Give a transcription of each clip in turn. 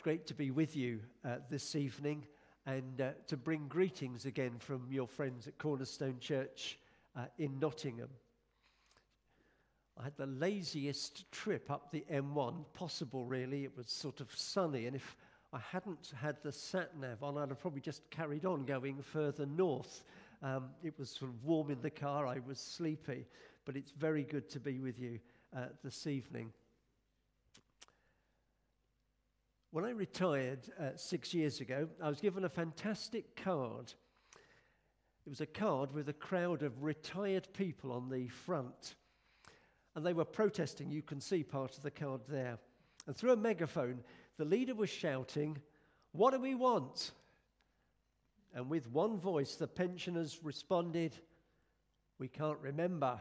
It's great to be with you uh, this evening and uh, to bring greetings again from your friends at Cornerstone Church uh, in Nottingham. I had the laziest trip up the M1 possible, really. It was sort of sunny, and if I hadn't had the sat nav on, I'd have probably just carried on going further north. Um, it was sort of warm in the car, I was sleepy, but it's very good to be with you uh, this evening. When I retired uh, six years ago, I was given a fantastic card. It was a card with a crowd of retired people on the front. And they were protesting. You can see part of the card there. And through a megaphone, the leader was shouting, What do we want? And with one voice, the pensioners responded, We can't remember.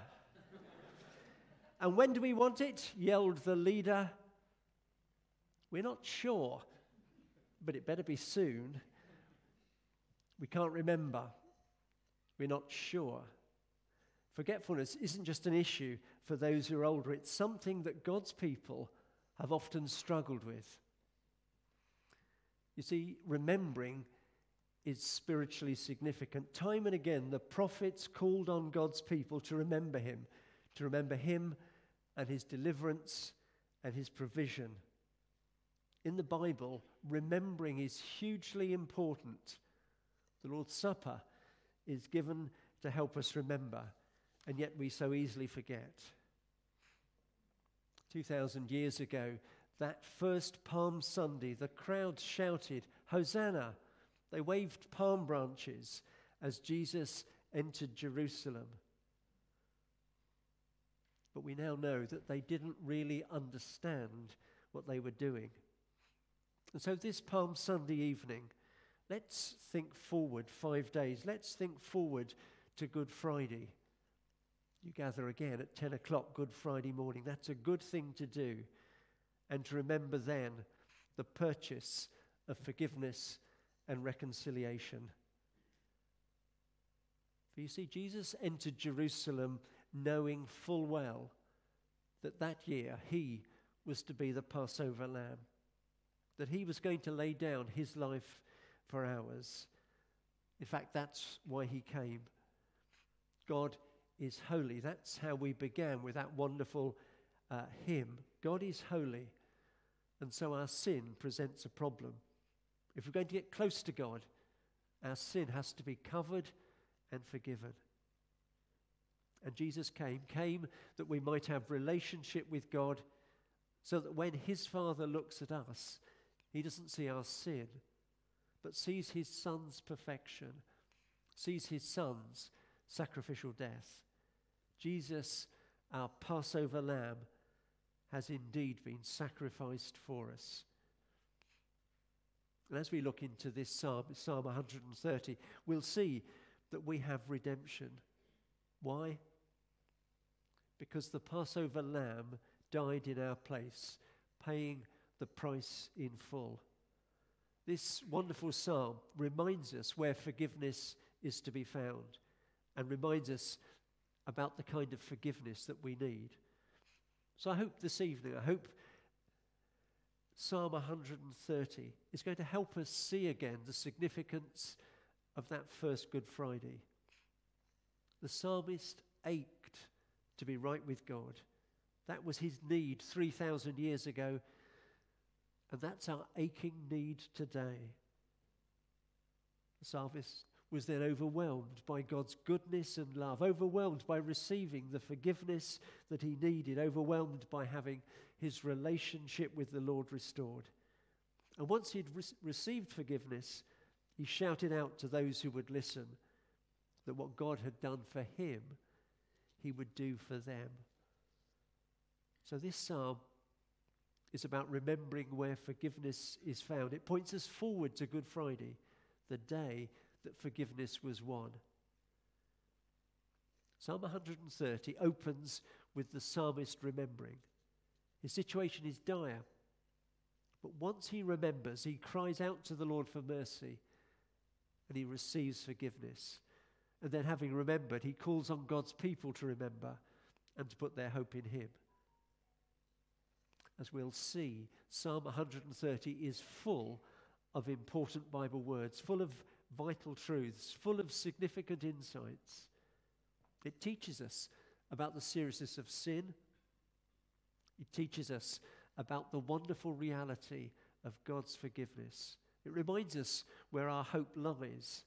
and when do we want it? yelled the leader. We're not sure, but it better be soon. We can't remember. We're not sure. Forgetfulness isn't just an issue for those who are older, it's something that God's people have often struggled with. You see, remembering is spiritually significant. Time and again, the prophets called on God's people to remember Him, to remember Him and His deliverance and His provision in the Bible, remembering is hugely important. The Lord's Supper is given to help us remember, and yet we so easily forget. 2,000 years ago, that first Palm Sunday, the crowd shouted, Hosanna! They waved palm branches as Jesus entered Jerusalem. But we now know that they didn't really understand what they were doing. And so, this Palm Sunday evening, let's think forward five days. Let's think forward to Good Friday. You gather again at 10 o'clock Good Friday morning. That's a good thing to do. And to remember then the purchase of forgiveness and reconciliation. For you see, Jesus entered Jerusalem knowing full well that that year he was to be the Passover lamb that he was going to lay down his life for ours. In fact, that's why he came. God is holy. That's how we began with that wonderful uh, hymn. God is holy. And so our sin presents a problem. If we're going to get close to God, our sin has to be covered and forgiven. And Jesus came, came that we might have relationship with God, so that when his Father looks at us, he doesn't see our sin, but sees his son's perfection, sees his son's sacrificial death. Jesus, our Passover lamb, has indeed been sacrificed for us. And as we look into this psalm, Psalm 130, we'll see that we have redemption. Why? Because the Passover lamb died in our place, paying the price in full. This wonderful psalm reminds us where forgiveness is to be found and reminds us about the kind of forgiveness that we need. So I hope this evening, I hope Psalm 130 is going to help us see again the significance of that first Good Friday. The psalmist ached to be right with God. That was his need 3,000 years ago and that's our aching need today. The psalmist was then overwhelmed by God's goodness and love, overwhelmed by receiving the forgiveness that he needed, overwhelmed by having his relationship with the Lord restored. And once he'd re- received forgiveness, he shouted out to those who would listen that what God had done for him, he would do for them. So, this psalm is about remembering where forgiveness is found. It points us forward to Good Friday, the day that forgiveness was won. Psalm 130 opens with the psalmist remembering. His situation is dire. But once he remembers, he cries out to the Lord for mercy and he receives forgiveness. And then, having remembered, he calls on God's people to remember and to put their hope in him. As we'll see, Psalm 130 is full of important Bible words, full of vital truths, full of significant insights. It teaches us about the seriousness of sin. It teaches us about the wonderful reality of God's forgiveness. It reminds us where our hope lies.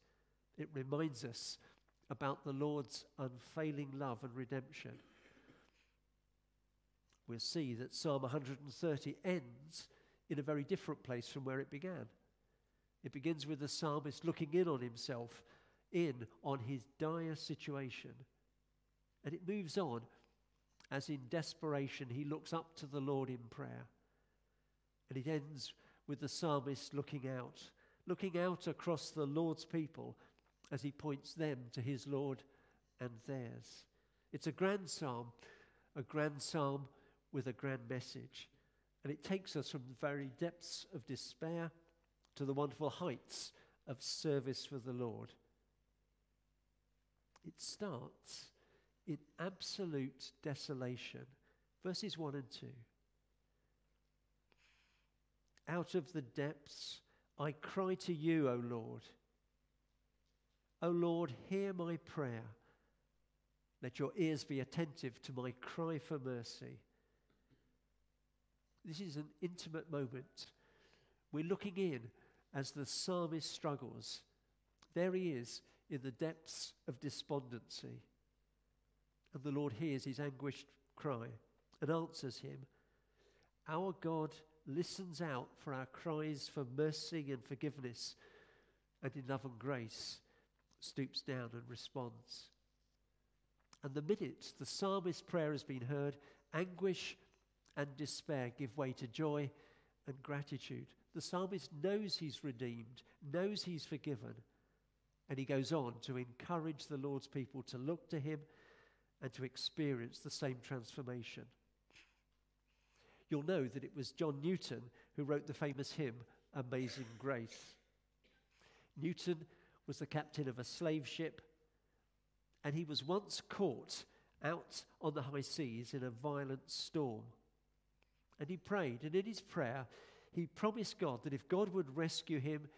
It reminds us about the Lord's unfailing love and redemption. We'll see that Psalm 130 ends in a very different place from where it began. It begins with the psalmist looking in on himself, in on his dire situation. And it moves on as in desperation he looks up to the Lord in prayer. And it ends with the psalmist looking out, looking out across the Lord's people as he points them to his Lord and theirs. It's a grand psalm, a grand psalm with a grand message. And it takes us from the very depths of despair to the wonderful heights of service for the Lord. It starts in absolute desolation. Verses 1 and 2. Out of the depths I cry to you, O Lord. O Lord, hear my prayer. Let your ears be attentive to my cry for mercy. This is an intimate moment. We're looking in as the psalmist struggles. There he is in the depths of despondency. And the Lord hears his anguished cry and answers him. Our God listens out for our cries for mercy and forgiveness, and in love and grace stoops down and responds. And the minute the psalmist's prayer has been heard, anguish and despair give way to joy and gratitude. The psalmist knows he's redeemed, knows he's forgiven, and he goes on to encourage the Lord's people to look to him and to experience the same transformation. You'll know that it was John Newton who wrote the famous hymn, Amazing Grace. Newton was the captain of a slave ship, and he was once caught out on the high seas in a violent storm. And he prayed, and in his prayer, he promised God that if God would rescue him,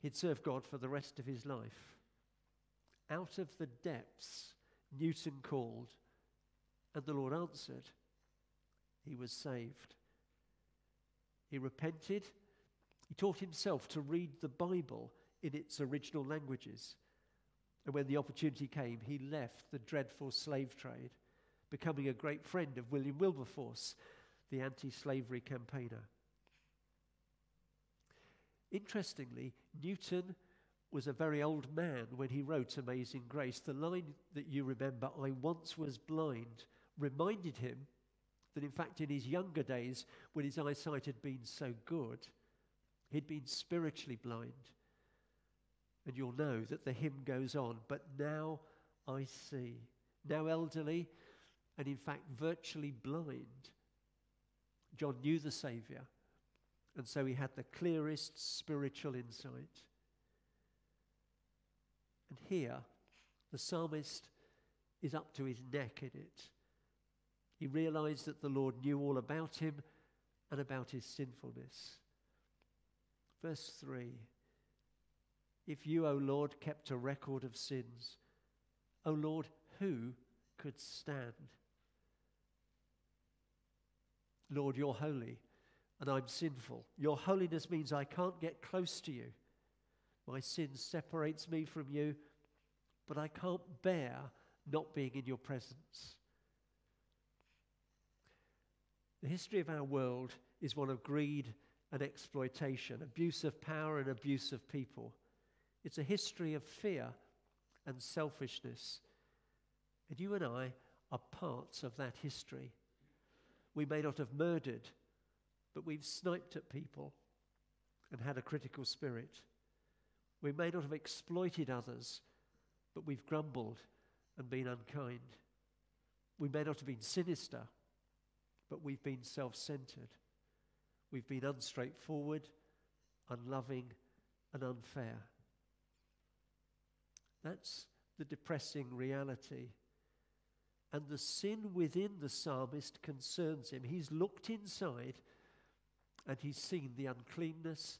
he'd serve God for the rest of his life. Out of the depths, Newton called, and the Lord answered. He was saved. He repented. He taught himself to read the Bible in its original languages. And when the opportunity came, he left the dreadful slave trade, becoming a great friend of William Wilberforce, the anti slavery campaigner. Interestingly, Newton was a very old man when he wrote Amazing Grace. The line that you remember, I once was blind, reminded him that, in fact, in his younger days, when his eyesight had been so good, he'd been spiritually blind. And you'll know that the hymn goes on, but now I see. Now elderly, and in fact, virtually blind. John knew the Saviour, and so he had the clearest spiritual insight. And here, the psalmist is up to his neck in it. He realized that the Lord knew all about him and about his sinfulness. Verse 3 If you, O Lord, kept a record of sins, O Lord, who could stand? Lord, you're holy and I'm sinful. Your holiness means I can't get close to you. My sin separates me from you, but I can't bear not being in your presence. The history of our world is one of greed and exploitation, abuse of power and abuse of people. It's a history of fear and selfishness. And you and I are parts of that history. We may not have murdered, but we've sniped at people and had a critical spirit. We may not have exploited others, but we've grumbled and been unkind. We may not have been sinister, but we've been self centered. We've been unstraightforward, unloving, and unfair. That's the depressing reality. And the sin within the psalmist concerns him. He's looked inside and he's seen the uncleanness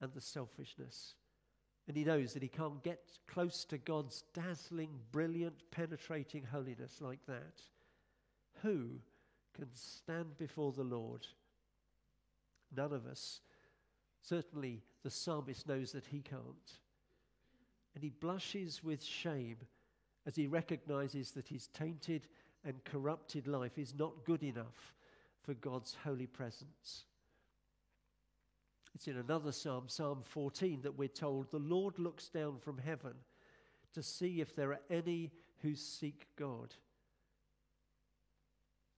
and the selfishness. And he knows that he can't get close to God's dazzling, brilliant, penetrating holiness like that. Who can stand before the Lord? None of us. Certainly, the psalmist knows that he can't. And he blushes with shame as he recognizes that his tainted and corrupted life is not good enough for God's holy presence. It's in another psalm, Psalm 14, that we're told the Lord looks down from heaven to see if there are any who seek God.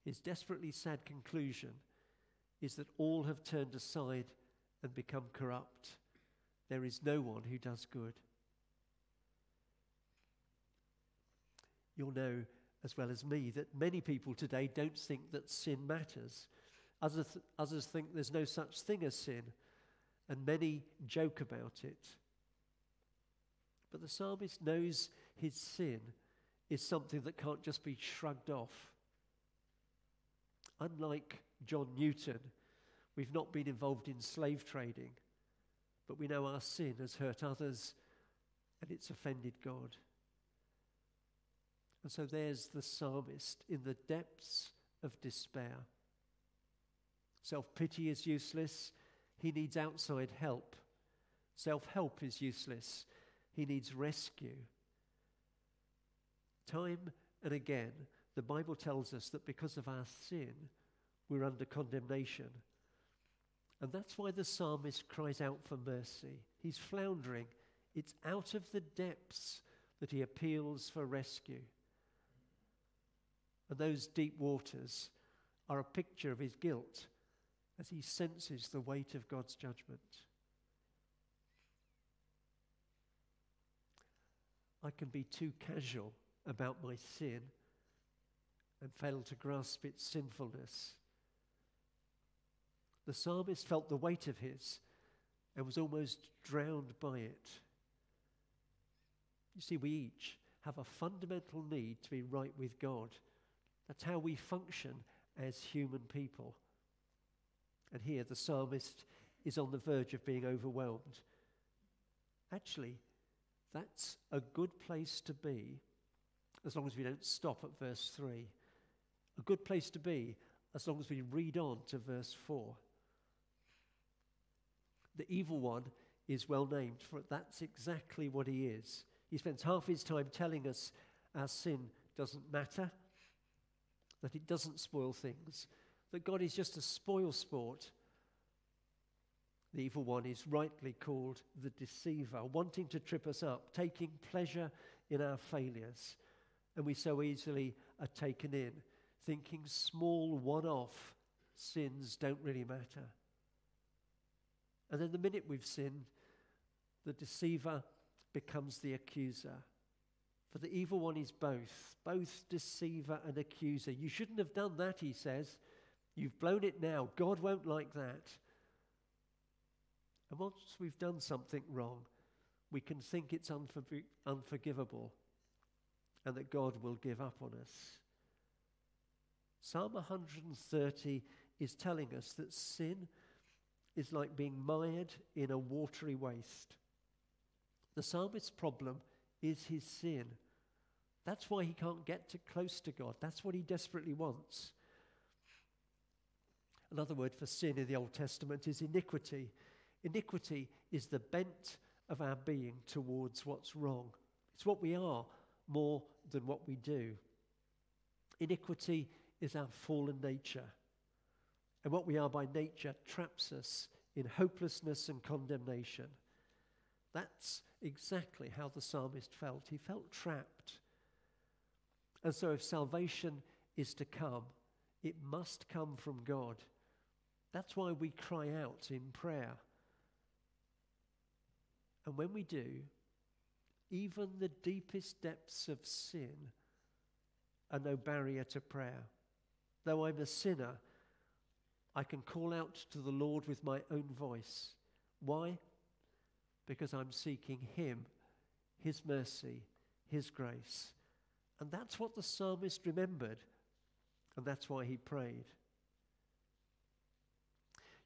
His desperately sad conclusion is that all have turned aside and become corrupt. There is no one who does good. You'll know as well as me that many people today don't think that sin matters. Others, th- others think there's no such thing as sin, and many joke about it. But the psalmist knows his sin is something that can't just be shrugged off. Unlike John Newton, we've not been involved in slave trading, but we know our sin has hurt others and it's offended God. And so there's the psalmist in the depths of despair. Self pity is useless. He needs outside help. Self help is useless. He needs rescue. Time and again, the Bible tells us that because of our sin, we're under condemnation. And that's why the psalmist cries out for mercy. He's floundering. It's out of the depths that he appeals for rescue. And those deep waters are a picture of his guilt as he senses the weight of God's judgment. I can be too casual about my sin and fail to grasp its sinfulness. The psalmist felt the weight of his and was almost drowned by it. You see, we each have a fundamental need to be right with God that's how we function as human people. And here the psalmist is on the verge of being overwhelmed. Actually, that's a good place to be as long as we don't stop at verse 3. A good place to be as long as we read on to verse 4. The evil one is well named, for that's exactly what he is. He spends half his time telling us our sin doesn't matter that it doesn't spoil things, that God is just a spoil sport. The evil one is rightly called the deceiver, wanting to trip us up, taking pleasure in our failures. And we so easily are taken in, thinking small one off sins don't really matter. And then the minute we've sinned, the deceiver becomes the accuser. For the evil one is both, both deceiver and accuser. You shouldn't have done that, he says. You've blown it now. God won't like that. And once we've done something wrong, we can think it's unfor- unforgivable and that God will give up on us. Psalm 130 is telling us that sin is like being mired in a watery waste. The psalmist's problem is his sin. That's why he can't get too close to God. That's what he desperately wants. Another word for sin in the Old Testament is iniquity. Iniquity is the bent of our being towards what's wrong. It's what we are more than what we do. Iniquity is our fallen nature. And what we are by nature traps us in hopelessness and condemnation. That's exactly how the psalmist felt. He felt trapped. And so, if salvation is to come, it must come from God. That's why we cry out in prayer. And when we do, even the deepest depths of sin are no barrier to prayer. Though I'm a sinner, I can call out to the Lord with my own voice. Why? Because I'm seeking Him, His mercy, His grace And that's what the psalmist remembered, and that's why he prayed.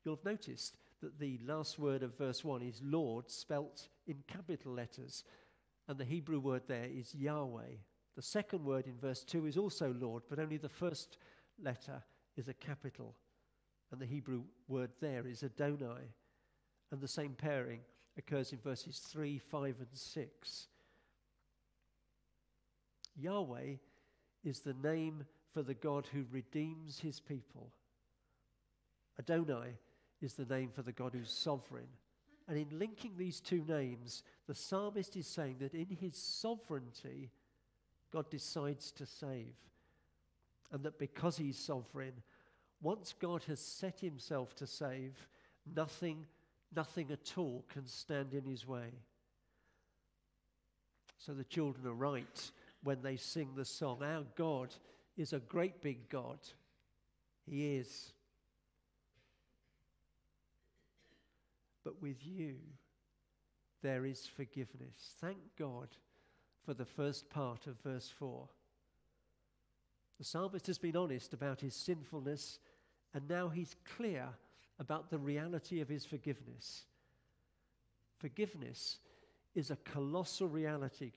You'll have noticed that the last word of verse 1 is Lord, spelt in capital letters, and the Hebrew word there is Yahweh. The second word in verse 2 is also Lord, but only the first letter is a capital, and the Hebrew word there is Adonai. And the same pairing occurs in verses 3, 5, and 6. Yahweh is the name for the God who redeems his people. Adonai is the name for the God who's sovereign. And in linking these two names, the psalmist is saying that in his sovereignty, God decides to save. And that because he's sovereign, once God has set himself to save, nothing, nothing at all can stand in his way. So the children are right when they sing the song. Our God is a great big God. He is. But with you, there is forgiveness. Thank God for the first part of verse 4. The psalmist has been honest about his sinfulness, and now he's clear about the reality of his forgiveness. Forgiveness is a colossal reality.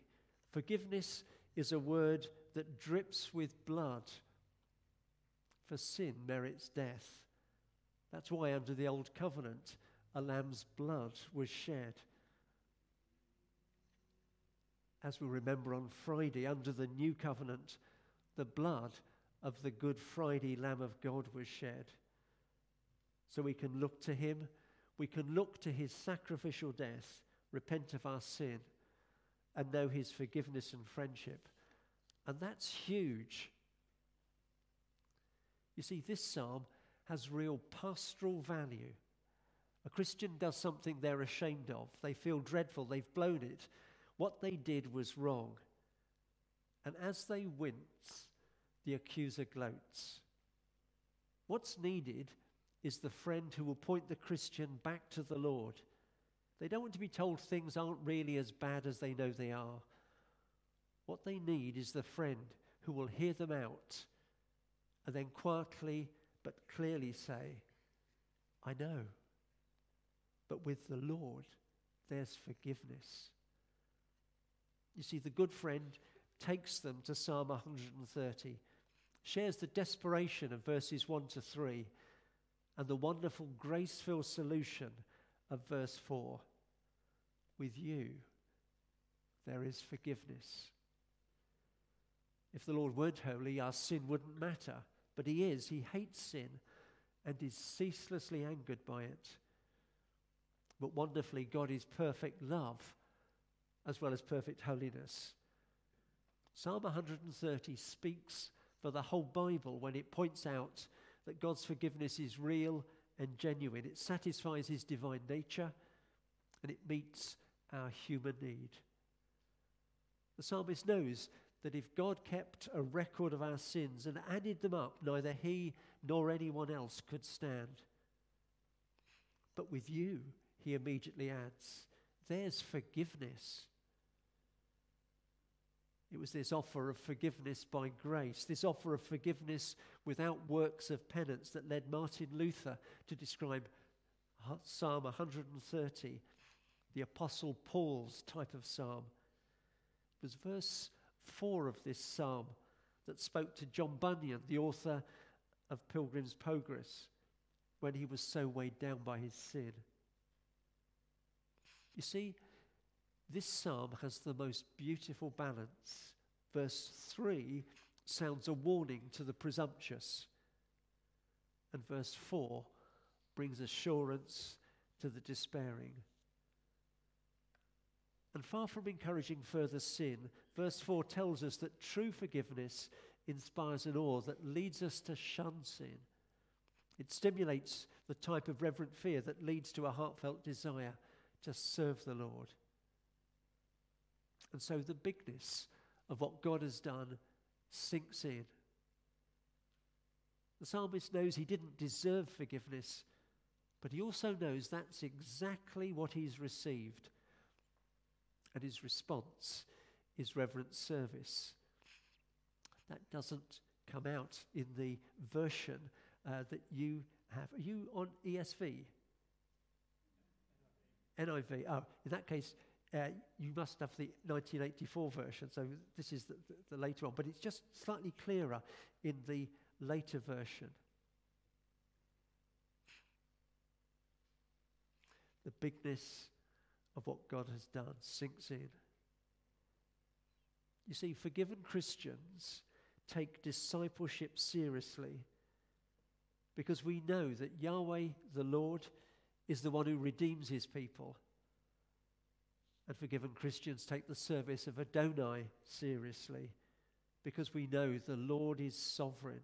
Forgiveness is a word that drips with blood. For sin merits death. That's why, under the Old Covenant, a lamb's blood was shed. As we remember on Friday, under the New Covenant, the blood of the Good Friday Lamb of God was shed. So we can look to him, we can look to his sacrificial death, repent of our sin, and know his forgiveness and friendship. And that's huge. You see, this psalm has real pastoral value. A Christian does something they're ashamed of, they feel dreadful, they've blown it. What they did was wrong. And as they wince, the accuser gloats. What's needed is the friend who will point the Christian back to the Lord. They don't want to be told things aren't really as bad as they know they are. What they need is the friend who will hear them out and then quietly but clearly say, I know. But with the Lord, there's forgiveness. You see, the good friend takes them to Psalm 130, shares the desperation of verses 1 to 3, and the wonderful grace filled solution of verse 4. With you, there is forgiveness. If the Lord weren't holy, our sin wouldn't matter. But He is. He hates sin and is ceaselessly angered by it. But wonderfully, God is perfect love as well as perfect holiness. Psalm 130 speaks for the whole Bible when it points out that God's forgiveness is real and genuine. It satisfies his divine nature and it meets our human need. The psalmist knows that if God kept a record of our sins and added them up, neither he nor anyone else could stand. But with you, he immediately adds, there's forgiveness. It was this offer of forgiveness by grace, this offer of forgiveness without works of penance that led Martin Luther to describe Psalm 130, the Apostle Paul's type of psalm. It was verse 4 of this psalm that spoke to John Bunyan, the author of Pilgrim's Progress, when he was so weighed down by his sin. You see, this psalm has the most beautiful balance. Verse 3 sounds a warning to the presumptuous, and verse 4 brings assurance to the despairing. And far from encouraging further sin, verse 4 tells us that true forgiveness inspires an awe that leads us to shun sin. It stimulates the type of reverent fear that leads to a heartfelt desire to serve the Lord. And so the bigness of what God has done sinks in. The psalmist knows he didn't deserve forgiveness, but he also knows that's exactly what he's received and his response is reverent service. That doesn't come out in the version uh, that you have. Are you on ESV? NIV. Oh, in that case, uh, you must have the 1984 version. So this is the, the, the later one, but it's just slightly clearer in the later version. The bigness of what God has done sinks in. You see, forgiven Christians take discipleship seriously because we know that Yahweh, the Lord, is the one who redeems his people. And forgiven Christians take the service of Adonai seriously because we know the Lord is sovereign.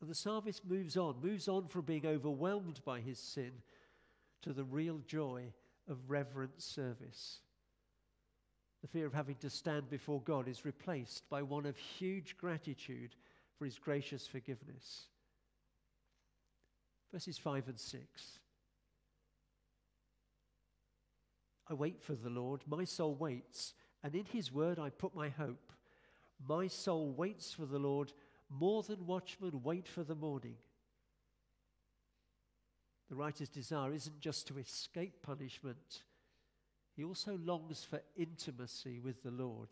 And the psalmist moves on, moves on from being overwhelmed by his sin to the real joy of reverent service. The fear of having to stand before God is replaced by one of huge gratitude for his gracious forgiveness. Verses 5 and 6. I wait for the Lord, my soul waits, and in his word I put my hope. My soul waits for the Lord more than watchmen wait for the morning. The writer's desire isn't just to escape punishment, he also longs for intimacy with the Lord.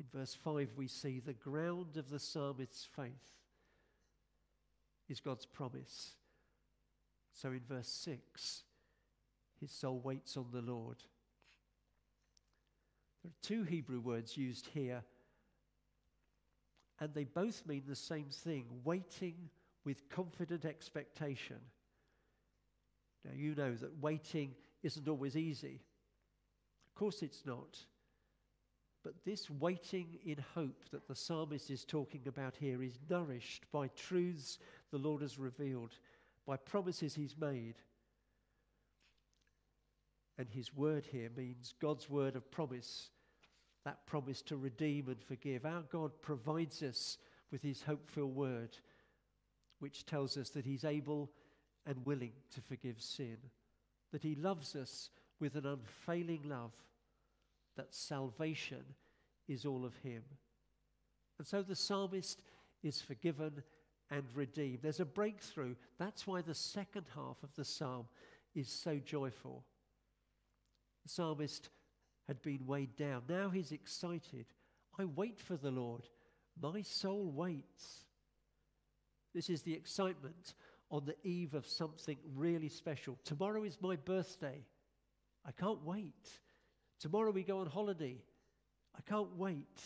In verse 5, we see the ground of the psalmist's faith is God's promise. So in verse 6, his soul waits on the Lord. There are two Hebrew words used here, and they both mean the same thing waiting with confident expectation. Now, you know that waiting isn't always easy. Of course, it's not. But this waiting in hope that the psalmist is talking about here is nourished by truths the Lord has revealed, by promises he's made. And his word here means God's word of promise, that promise to redeem and forgive. Our God provides us with his hope filled word, which tells us that he's able and willing to forgive sin, that he loves us with an unfailing love, that salvation is all of him. And so the psalmist is forgiven and redeemed. There's a breakthrough. That's why the second half of the psalm is so joyful. The psalmist had been weighed down. Now he's excited. I wait for the Lord. My soul waits. This is the excitement on the eve of something really special. Tomorrow is my birthday. I can't wait. Tomorrow we go on holiday. I can't wait.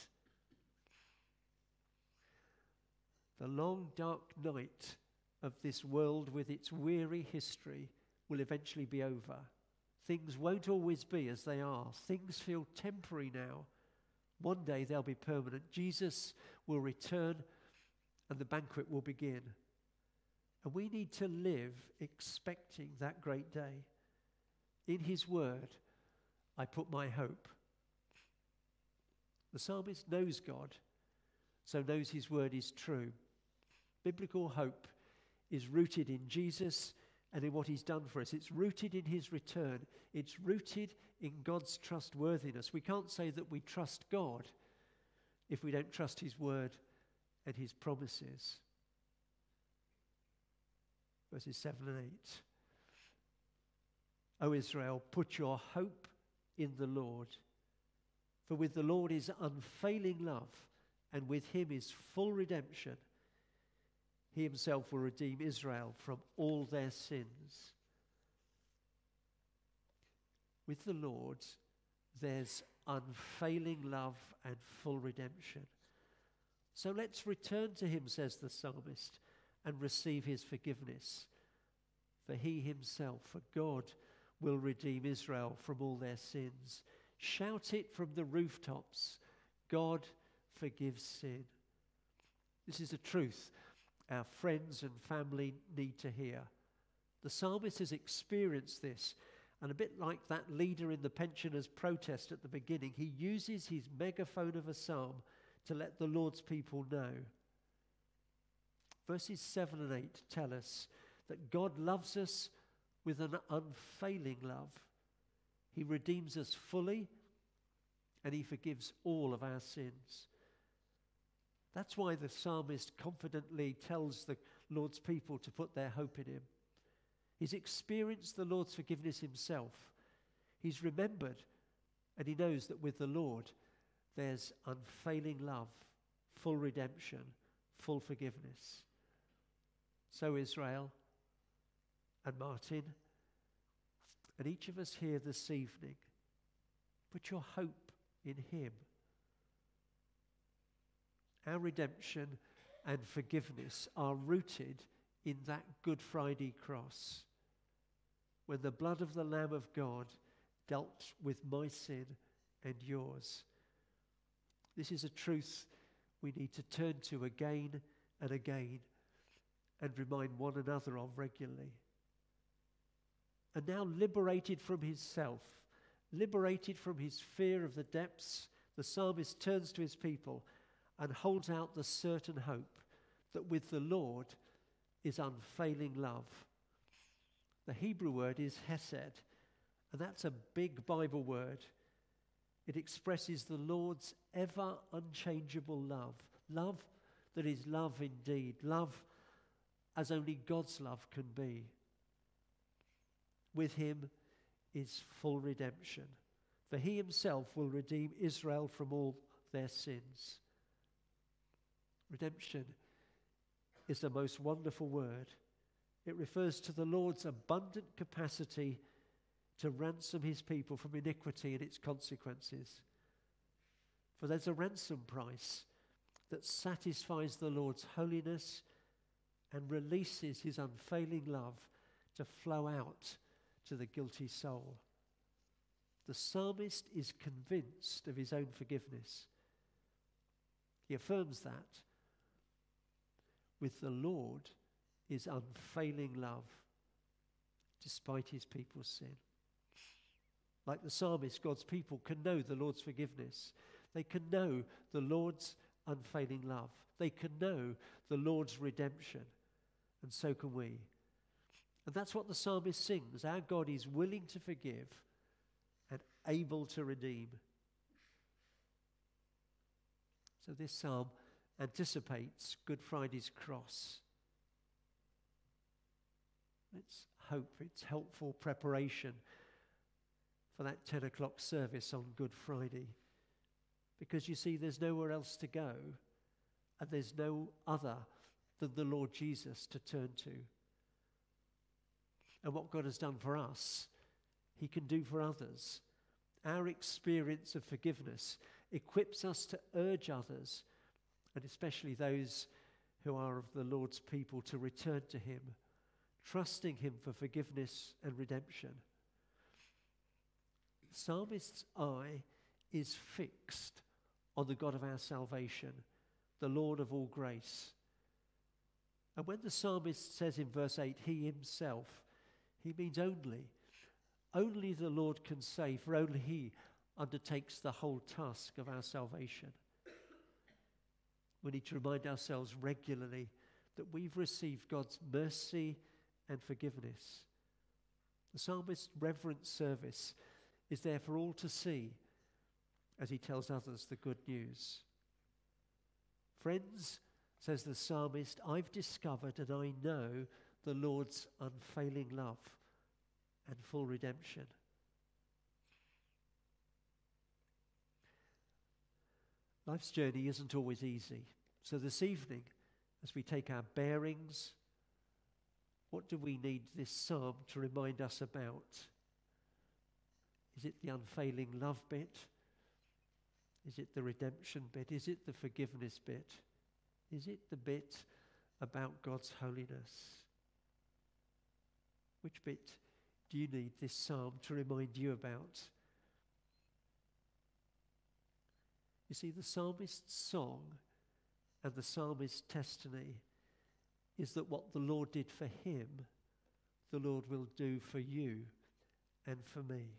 The long, dark night of this world with its weary history will eventually be over. Things won't always be as they are. Things feel temporary now. One day they'll be permanent. Jesus will return and the banquet will begin. And we need to live expecting that great day. In His Word, I put my hope. The psalmist knows God, so knows His Word is true. Biblical hope is rooted in Jesus and in what He's done for us. It's rooted in His return, it's rooted in God's trustworthiness. We can't say that we trust God if we don't trust His Word and His promises verses 7 and 8. O Israel, put your hope in the Lord. For with the Lord is unfailing love, and with him is full redemption. He himself will redeem Israel from all their sins. With the Lord, there's unfailing love and full redemption. So let's return to him, says the psalmist and receive his forgiveness. For he himself, for God, will redeem Israel from all their sins. Shout it from the rooftops God forgives sin. This is a truth our friends and family need to hear. The psalmist has experienced this, and a bit like that leader in the pensioners' protest at the beginning, he uses his megaphone of a psalm to let the Lord's people know Verses 7 and 8 tell us that God loves us with an unfailing love. He redeems us fully and he forgives all of our sins. That's why the psalmist confidently tells the Lord's people to put their hope in him. He's experienced the Lord's forgiveness himself. He's remembered, and he knows that with the Lord, there's unfailing love, full redemption, full forgiveness. So, Israel and Martin, and each of us here this evening, put your hope in Him. Our redemption and forgiveness are rooted in that Good Friday cross, when the blood of the Lamb of God dealt with my sin and yours. This is a truth we need to turn to again and again and remind one another of regularly. And now, liberated from his self, liberated from his fear of the depths, the psalmist turns to his people and holds out the certain hope that with the Lord is unfailing love. The Hebrew word is hesed, and that's a big Bible word. It expresses the Lord's ever unchangeable love. Love that is love indeed. Love as only God's love can be. With him is full redemption, for he himself will redeem Israel from all their sins. Redemption is the most wonderful word. It refers to the Lord's abundant capacity to ransom his people from iniquity and its consequences. For there's a ransom price that satisfies the Lord's holiness and releases his unfailing love to flow out to the guilty soul. The psalmist is convinced of his own forgiveness. He affirms that with the Lord is unfailing love despite his people's sin. Like the psalmist, God's people can know the Lord's forgiveness. They can know the Lord's unfailing love. They can know the Lord's redemption. And so can we. And that's what the psalmist sings. Our God is willing to forgive and able to redeem. So this psalm anticipates Good Friday's cross. Let's hope it's helpful preparation for that 10 o'clock service on Good Friday. Because you see, there's nowhere else to go, and there's no other than the Lord Jesus to turn to. And what God has done for us, He can do for others. Our experience of forgiveness equips us to urge others and especially those who are of the Lord's people, to return to Him, trusting Him for forgiveness and redemption. Psalmist's eye is fixed on the God of our salvation, the Lord of all grace. And when the psalmist says in verse 8, He Himself, he means only. Only the Lord can save, for only He undertakes the whole task of our salvation. We need to remind ourselves regularly that we've received God's mercy and forgiveness. The psalmist's reverent service is there for all to see as he tells others the good news. Friends, says the psalmist, I've discovered and I know the Lord's unfailing love and full redemption. Life's journey isn't always easy. So, this evening, as we take our bearings, what do we need this psalm to remind us about? Is it the unfailing love bit? Is it the redemption bit? Is it the forgiveness bit? Is it the bit about God's holiness? Which bit do you need this psalm to remind you about? You see, the psalmist's song and the psalmist's testimony is that what the Lord did for him, the Lord will do for you and for me.